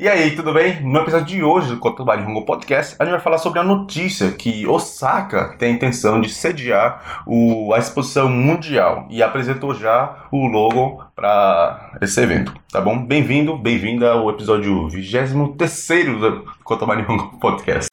E aí, tudo bem? No episódio de hoje do Kotoba Nihongo Podcast, a gente vai falar sobre a notícia que Osaka tem a intenção de sediar o, a exposição mundial e apresentou já o logo para esse evento, tá bom? Bem-vindo, bem-vinda ao episódio 23 do Kotoba Nihongo Podcast.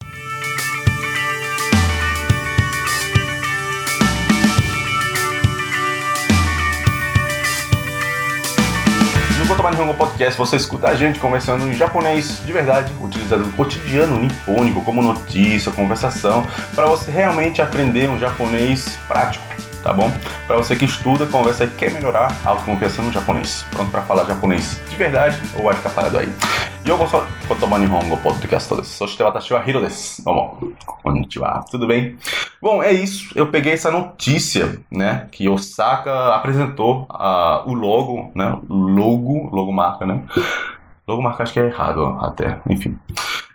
Nihongo Podcast você escuta a gente conversando em japonês de verdade, utilizando o cotidiano nipônico como notícia, conversação, para você realmente aprender um japonês prático, tá bom? Para você que estuda, conversa e quer melhorar a autoconfiança no japonês. Pronto para falar japonês de verdade ou vai ficar parado aí? ようこそ、言葉日本語ポッドキャストです。そして私はヒロです。どうも、こんにちは。Tudo bem? Bom, é isso. Eu peguei essa notícia, né? Que Osaka apresentou ah, o logo, né? Logo, logomarca, né? Logomarca acho que é errado ó, até, enfim.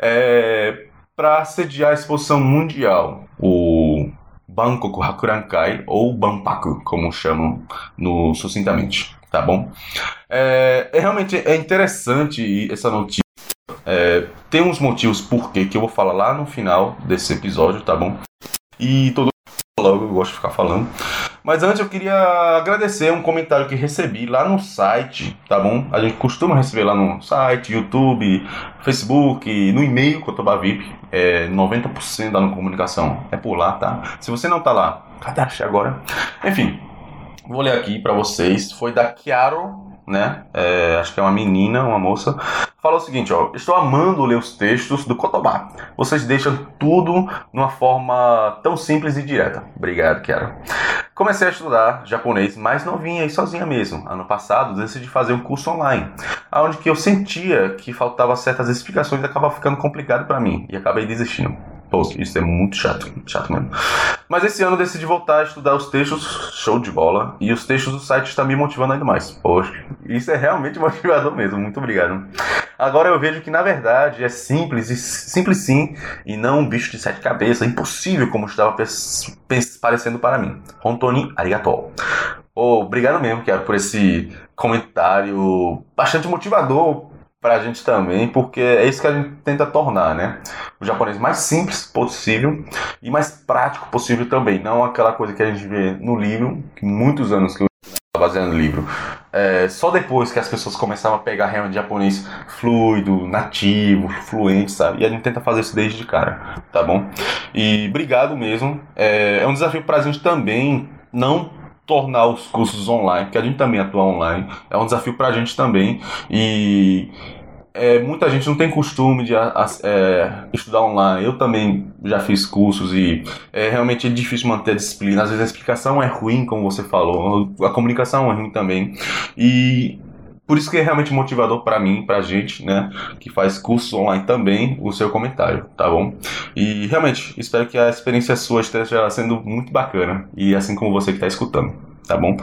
É, para sediar a exposição mundial, o Bangkok Hakurankai, ou Banpaku, como chamam no sucintamente, tá bom? É, é realmente é interessante essa notícia. é, tem uns motivos por que eu vou falar lá no final desse episódio, tá bom? E todo logo eu gosto de ficar falando. Mas antes eu queria agradecer um comentário que recebi lá no site, tá bom? A gente costuma receber lá no site, YouTube, Facebook, no e-mail Cotoba VIP. É 90% da comunicação é por lá, tá? Se você não tá lá, cadastre agora. Enfim, vou ler aqui para vocês. Foi da Chiaro né? É, acho que é uma menina, uma moça. Fala o seguinte, ó. Estou amando ler os textos do Kotobá. Vocês deixam tudo numa forma tão simples e direta. Obrigado, Kiara. Comecei a estudar japonês mais novinha e sozinha mesmo. Ano passado decidi fazer um curso online, onde que eu sentia que faltava certas explicações e acabava ficando complicado para mim e acabei desistindo. Pô, isso é muito chato, chato mesmo. Mas esse ano eu decidi voltar a estudar os textos, show de bola, e os textos do site estão me motivando ainda mais. Poxa, isso é realmente motivador mesmo, muito obrigado. Agora eu vejo que na verdade é simples, e simples sim, e não um bicho de sete cabeças, impossível como estava parecendo para mim. Hontoni arigatou. Oh, obrigado mesmo, Kiara, por esse comentário bastante motivador pra gente também, porque é isso que a gente tenta tornar, né? O japonês mais simples possível e mais prático possível também. Não aquela coisa que a gente vê no livro, que muitos anos que eu estava baseando no livro. É, só depois que as pessoas começavam a pegar realmente japonês fluido, nativo, fluente, sabe? E a gente tenta fazer isso desde de cara, tá bom? E obrigado mesmo. É, é um desafio pra gente também não tornar os cursos online, porque a gente também atua online, é um desafio para a gente também. E é, muita gente não tem costume de é, estudar online. Eu também já fiz cursos e é realmente é difícil manter a disciplina. Às vezes a explicação é ruim, como você falou, a comunicação é ruim também. E por isso que é realmente motivador para mim, pra gente, né, que faz cursos online também, o seu comentário, tá bom? E realmente, espero que a experiência sua esteja sendo muito bacana, e assim como você que está escutando, tá bom?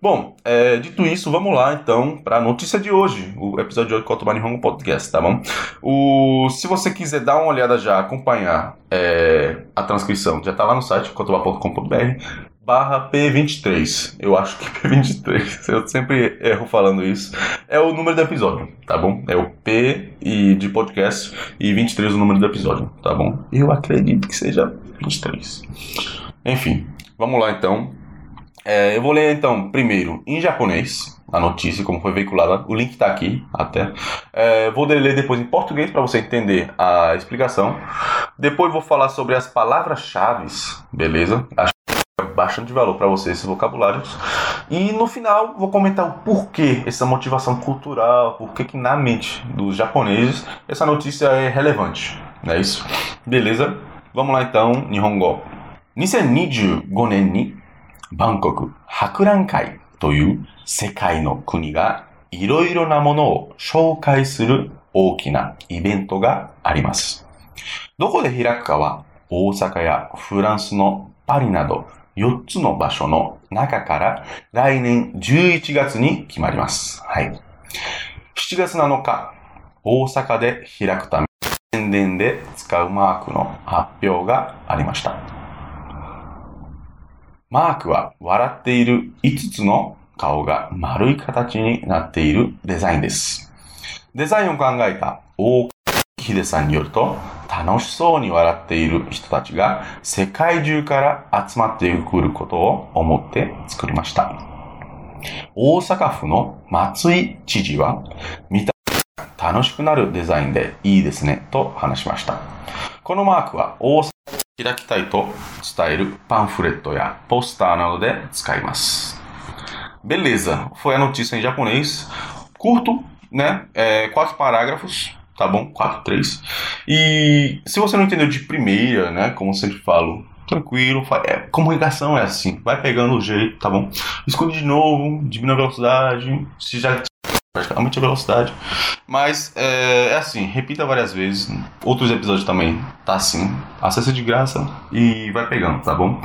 Bom, é, dito isso, vamos lá então para a notícia de hoje, o episódio de hoje do Kotoba Nihongo Podcast, tá bom? O, se você quiser dar uma olhada já, acompanhar é, a transcrição, já tá lá no site kotoba.com.br barra P23. Eu acho que P23. Eu sempre erro falando isso. É o número do episódio, tá bom? É o P e de podcast e 23 o número do episódio, tá bom? Eu acredito que seja 23. Enfim, vamos lá então. É, eu vou ler então primeiro em japonês a notícia, como foi veiculada. O link está aqui até. É, vou ler depois em português para você entender a explicação. Depois vou falar sobre as palavras-chave, beleza? Bastante valor para você esses vocabulários. E no final vou comentar o porquê essa motivação cultural, porquê que na mente dos japoneses essa notícia é relevante. Não é isso? Beleza? Vamos lá então, Nihongo. 2025年にバンコク博覧会という世界の国がいろいろなものを紹介する大きなイベントがあります。どこで開くかは大阪やフランスのパリなど4つの場所の中から来年11月に決まります。はい。7月7日、大阪で開くため、宣伝で使うマークの発表がありました。マークは笑っている5つの顔が丸い形になっているデザインです。デザインを考えた大秀さんによると、楽しそうに笑っている人たちが世界中から集まってくることを思って作りました。大阪府の松井知事は、見た楽しくなるデザインでいいですねと話しました。このマークは大阪を開きたいと伝えるパンフレットやポスターなどで使います。Beleza, foi a notícia em japonês. Curto, né? É, quatro parágrafos, tá bom? Quatro, três. E se você não entendeu de primeira, né? Como eu sempre falo, tranquilo. É, comunicação é assim, vai pegando o jeito, tá bom? Escute de novo, diminui a velocidade. Se já praticamente a velocidade. Mas é, é assim, repita várias vezes. Outros episódios também tá assim. Acesse de graça e vai pegando, tá bom?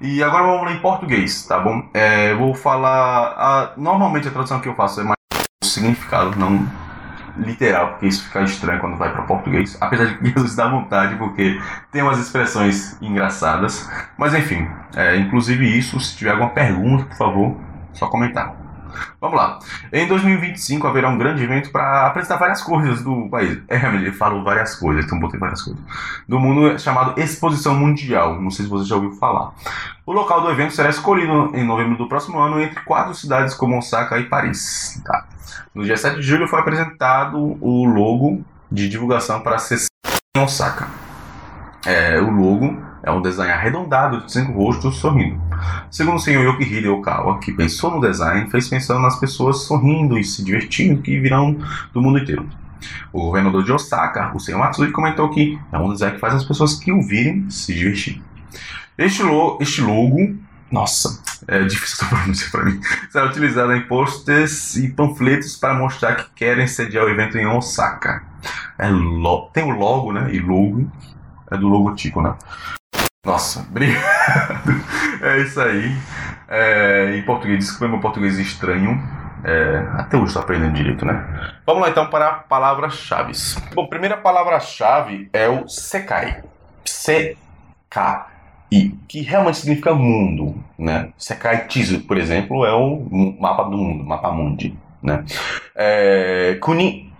E agora vamos lá em português, tá bom? É, vou falar. a- normalmente a tradução que eu faço é mais significado, não literal, porque isso fica estranho quando vai para português. Apesar de que às dá vontade, porque tem umas expressões engraçadas. Mas enfim, é, inclusive isso, se tiver alguma pergunta, por favor, só comentar. Vamos lá. Em 2025 haverá um grande evento para apresentar várias coisas do país. É, ele falou várias coisas, então botei várias coisas. Do mundo chamado Exposição Mundial. Não sei se você já ouviu falar. O local do evento será escolhido em novembro do próximo ano entre quatro cidades como Osaka e Paris. Tá. No dia 7 de julho foi apresentado o logo de divulgação para a sessão em Osaka. É, o logo é um design arredondado de cinco rostos sorrindo. Segundo o senhor Yokihide Okawa, que pensou no design, fez pensando nas pessoas sorrindo e se divertindo que virão do mundo inteiro. O governador de Osaka, o senhor Matsui, comentou que é um design que faz as pessoas que o virem se divertir. Este, este logo, nossa, é difícil essa pronúncia para mim, será utilizado em posters e panfletos para mostrar que querem sediar o evento em Osaka. É lo tem o logo, né? E logo é do logotipo, né? Nossa, obrigado. É isso aí. É, em português, desculpa meu português estranho. É, até hoje estou aprendendo direito, né? Vamos lá então para palavras-chave. Bom, primeira palavra-chave é o Sekai. C-K-I, que realmente significa mundo, né? Sekai por exemplo, é o mapa do mundo, mapa mundi, né? É, kuni,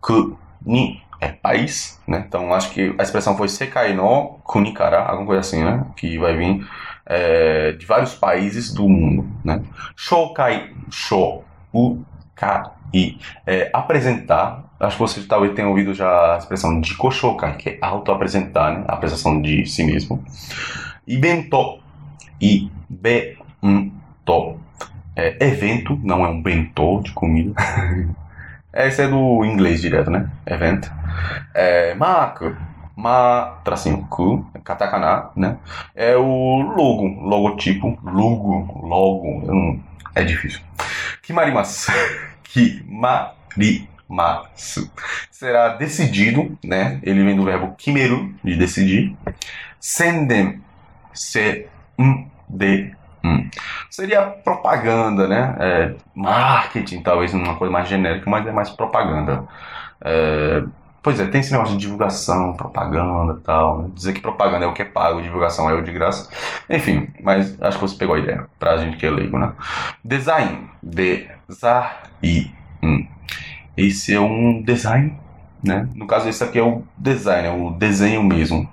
kuni é país, né? Então acho que a expressão foi Sekai no Kuni Kara, alguma coisa assim, né? Que vai vir é, de vários países do mundo, né? Shokai, show, u, ka, i. É, apresentar, acho que você talvez tenha ouvido já a expressão de koshokai, que é auto-apresentar, né? A apresentação de si mesmo. Ibento, i, bento. É, evento, não é um bentô de comida. Esse é do inglês direto, né? Event. É, marca, ma, tracinho, ku, katakana, né? É o logo, logotipo, logo, logo, não- é difícil. Kimarimasu, kimarimasu. Será decidido, né? Ele vem do verbo kimeru, de decidir. Senden, se, um, de, um. Seria propaganda, né? É, marketing, talvez uma coisa mais genérica, mas é mais propaganda. É, pois é, tem esse negócio de divulgação, propaganda e tal. Né? Dizer que propaganda é o que é pago, divulgação é o de graça. Enfim, mas acho que você pegou a ideia, pra gente que é leigo, né? Design. Design. Esse é um design, né? No caso, esse aqui é o design, é o desenho mesmo.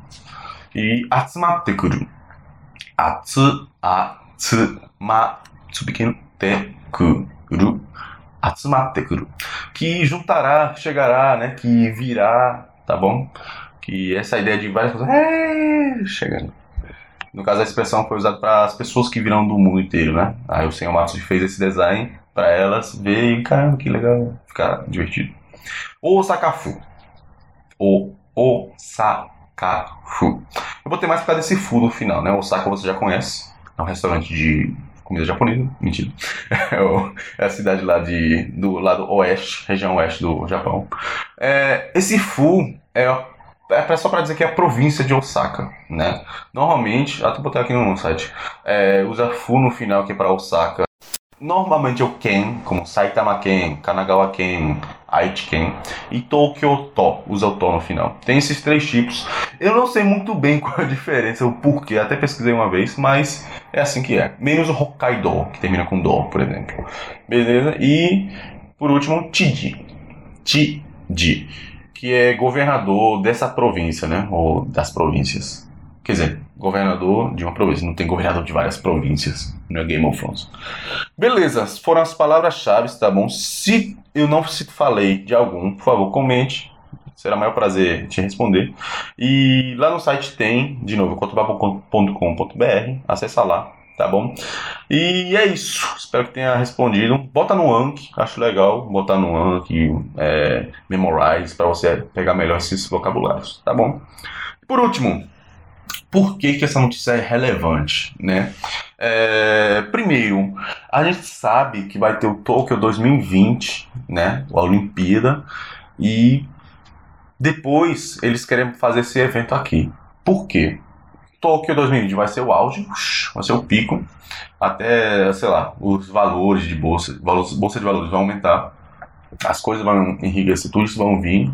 E atsumatte kuru. Atsu, atsu, ma, tsu pequeno, te, kuru. Atsumatte kuru. Que juntará, chegará, né? Que virá, tá bom? Que essa ideia de várias coisas. É, chegando. No caso, a expressão foi usada para as pessoas que virão do mundo inteiro, né? Aí o senhor Matos fez esse design para elas verem, caramba, que legal, ficar divertido. Osakafu. O Osakafu. Eu botei mais por causa desse fu no final, né? Osaka você já conhece. É um restaurante de comida japonesa. Mentira. É o- é a cidade lá de, do lado oeste, região oeste do Japão. É, esse fu é, é só para dizer que é a província de Osaka, né? Normalmente, até botei aqui no site, é, usa fu no final que é para Osaka. Normalmente é o Ken, como Saitama Ken, Kanagawa Ken, Aichi Ken e Tokyo To, usa o To no final. Tem esses três tipos. Eu não sei muito bem qual a diferença, o porquê, até pesquisei uma vez, mas é assim que é. Menos o Hokkaido, que termina com Do, por exemplo. Beleza? E, por último, Chiji. Chiji. que é governador dessa província, né? Ou das províncias. Quer dizer, governador de uma província. Não tem governador de várias províncias. Não é Game of Thrones. Beleza, foram as palavras-chave, tá bom? Se eu não se falei de algum, por favor, comente. Será o maior prazer te responder. E lá no site tem, de novo, cotopapo.com.br. Acessa lá, tá bom? E é isso. Espero que tenha respondido. Bota no Anki, acho legal botar no Anki, é, Memorize, para você pegar melhor esses vocabulários, tá bom? Por último, por que, que essa notícia é relevante, né? É, primeiro, a gente sabe que vai ter o Tokyo 2020, né? A Olimpíada, e depois eles querem fazer esse evento aqui. Por quê? Tokyo 2020 vai ser o auge, vai ser o pico, até, sei lá, os valores de bolsa, bolsa de valores vão aumentar, as coisas vão enriquecer, tudo isso vão vir,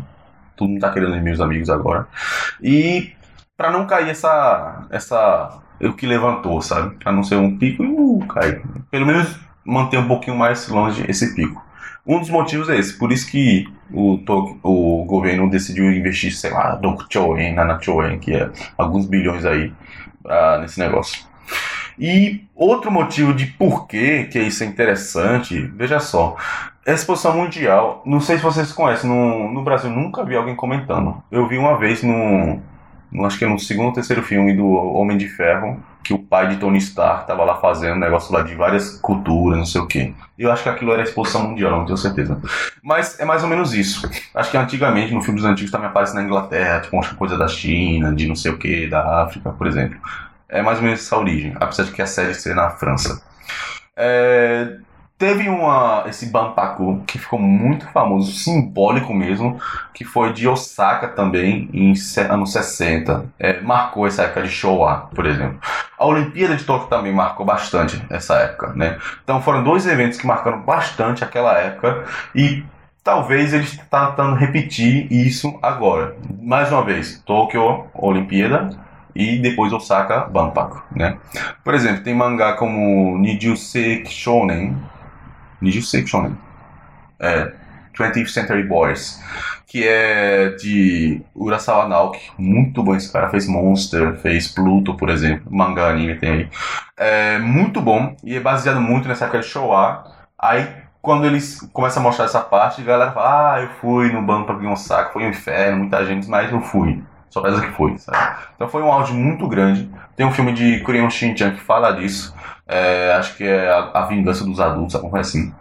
todo mundo tá querendo meus amigos agora. E para não cair essa essa o que levantou, sabe? Para não ser um pico e uh, cair. Pelo menos manter um pouquinho mais longe esse pico. Um dos motivos é esse, por isso que o, o governo decidiu investir, sei lá, no Choen, na Choen, que é alguns bilhões aí uh, nesse negócio. E outro motivo de por que isso é interessante, veja só, a exposição mundial, não sei se vocês conhecem, no, no Brasil nunca vi alguém comentando. Eu vi uma vez no acho que é no segundo ou terceiro filme do Homem de Ferro, que o pai de Tony Stark tava lá fazendo um negócio lá de várias culturas, não sei o que. Eu acho que aquilo era exposição mundial, não tenho certeza. Mas é mais ou menos isso. Acho que antigamente, no filme dos antigos, também aparece na Inglaterra, tipo, uma coisa da China, de não sei o que, da África, por exemplo. É mais ou menos essa origem, apesar de que a série ser na França. É, Teve uma, esse Banpaku que ficou muito famoso, simbólico mesmo, que foi de Osaka também, em anos 60. É, marcou essa época de Showa, por exemplo. A Olimpíada de Tóquio também marcou bastante essa época, né? Então foram dois eventos que marcaram bastante aquela época e talvez eles estão tentando repetir isso agora. Mais uma vez, Tóquio, Olimpíada, e depois Osaka Banpaku, né? Por exemplo, tem mangá como Nijusei Shonen, Niju Section? É, 20th Century Boys, que é de Urasawa Naoki, muito bom esse cara, fez Monster, fez Pluto, por exemplo, mangá anime tem aí. É muito bom e é baseado muito nessa época de Showa. Aí quando eles começam a mostrar essa parte, a galera fala: Ah, eu fui no banco pra um saco, foi um inferno, muita gente, mas eu fui. Só parece que foi, sabe? Então foi um áudio muito grande. Tem um filme de Kurion Shin-chan que fala disso. É, acho que é a, a, Vingança dos Adultos, alguma coisa assim.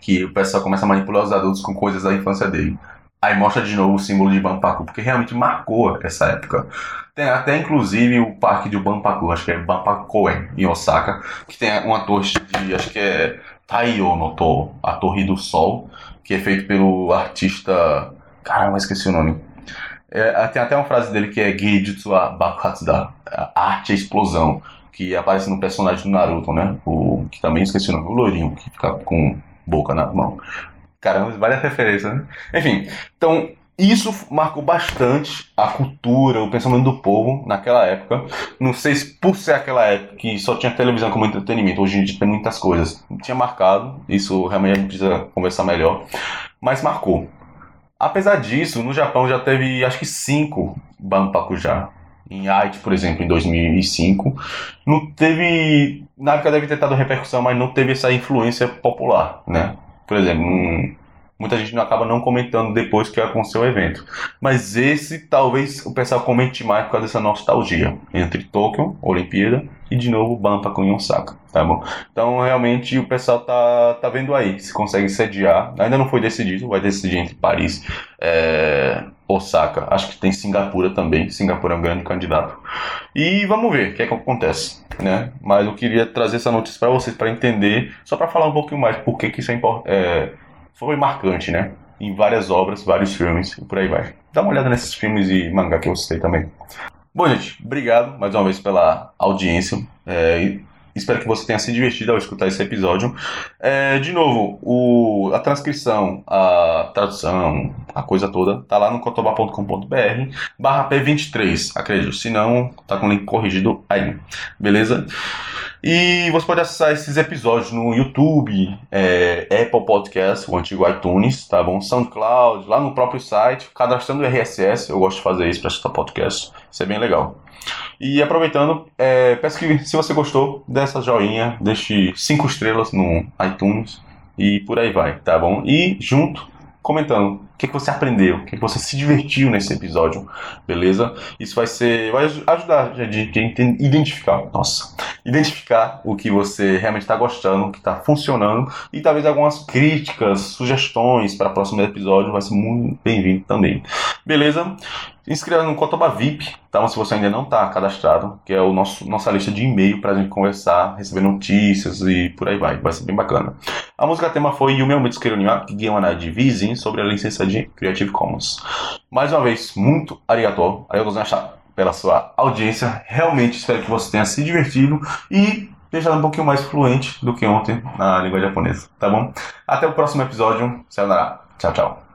Que o pessoal começa a manipular os adultos com coisas da infância dele. Aí mostra de novo o símbolo de Banpaku, porque realmente marcou essa época. Tem até inclusive o parque de Banpaku, acho que é Banpakoen, em Osaka, que tem uma torre de, acho que é Taiyo no To, a Torre do Sol, que é feito pelo artista. Caramba, esqueci o nome. É, tem até uma frase dele que é Geijutsu Bakatsu da arte e explosão que aparece no personagem do Naruto, né? O que também esqueci o nome, o loirinho, que fica com boca na mão. Caramba, várias referências, né? Enfim, então isso marcou bastante a cultura, o pensamento do povo naquela época. Não sei se por ser aquela época que só tinha televisão como entretenimento, hoje em dia tem muitas coisas. Tinha marcado, isso realmente a gente precisa conversar melhor, mas marcou. Apesar disso, no Japão já teve acho que cinco Banpaku já em Haiti, por exemplo, em 2005, não teve, na época deve ter dado repercussão, mas não teve essa influência popular, né? Por exemplo, um, muita gente não acaba não comentando depois que aconteceu o evento. Mas esse talvez o pessoal comente mais por causa dessa nostalgia entre Tóquio, Olimpíada e de novo Banpaku em Osaka, tá bom? Então realmente o pessoal tá, tá vendo aí se consegue sediar. Ainda não foi decidido, vai decidir entre Paris, é, Osaka, acho que tem Singapura também. Singapura é um grande candidato. E vamos ver o que é que acontece, né? Mas eu queria trazer essa notícia para vocês para entender, só para falar um pouquinho mais por que que isso é importante. É, foi marcante, né? Em várias obras, vários filmes e por aí vai. Dá uma olhada nesses filmes e mangá que eu citei também. Bom, gente, obrigado mais uma vez pela audiência. É, Espero que você tenha se divertido ao escutar esse episódio. É, de novo, o, a transcrição, a tradução, a coisa toda, tá lá no cotobar.com.br barra P23, acredito. Se não, tá com o link corrigido aí. Beleza? E você pode acessar esses episódios no YouTube, é, Apple Podcast, o antigo iTunes, tá bom? SoundCloud, lá no próprio site, cadastrando o RSS. Eu gosto de fazer isso para escutar podcast. Isso é bem legal. E aproveitando, é, peço que se você gostou, dê essa joinha, deixe cinco estrelas no iTunes e por aí vai, tá bom? E junto comentando que, que você aprendeu, o que, que você se divertiu nesse episódio, beleza? Isso vai ser, vai ajudar a gente a identificar, nossa, identificar o que você realmente está gostando, o que está funcionando e talvez algumas críticas, sugestões para o próximo episódio vai ser muito bem-vindo também, beleza? Inscreva no Cotoba VIP, tá? Se você ainda não está cadastrado, que é o nosso nossa lista de e-mail para a gente conversar, receber notícias e por aí vai. Vai ser bem bacana. A música tema foi Yume Mitsukeru Niwa Gigamana de Vizin sobre a licença de Creative Commons. Mais uma vez, muito arigatou. Arigatou pela sua audiência. Realmente espero que você tenha se divertido e deixado um pouquinho mais fluente do que ontem na língua japonesa, tá bom? Até o próximo episódio. Sayonara. Tchau, tchau.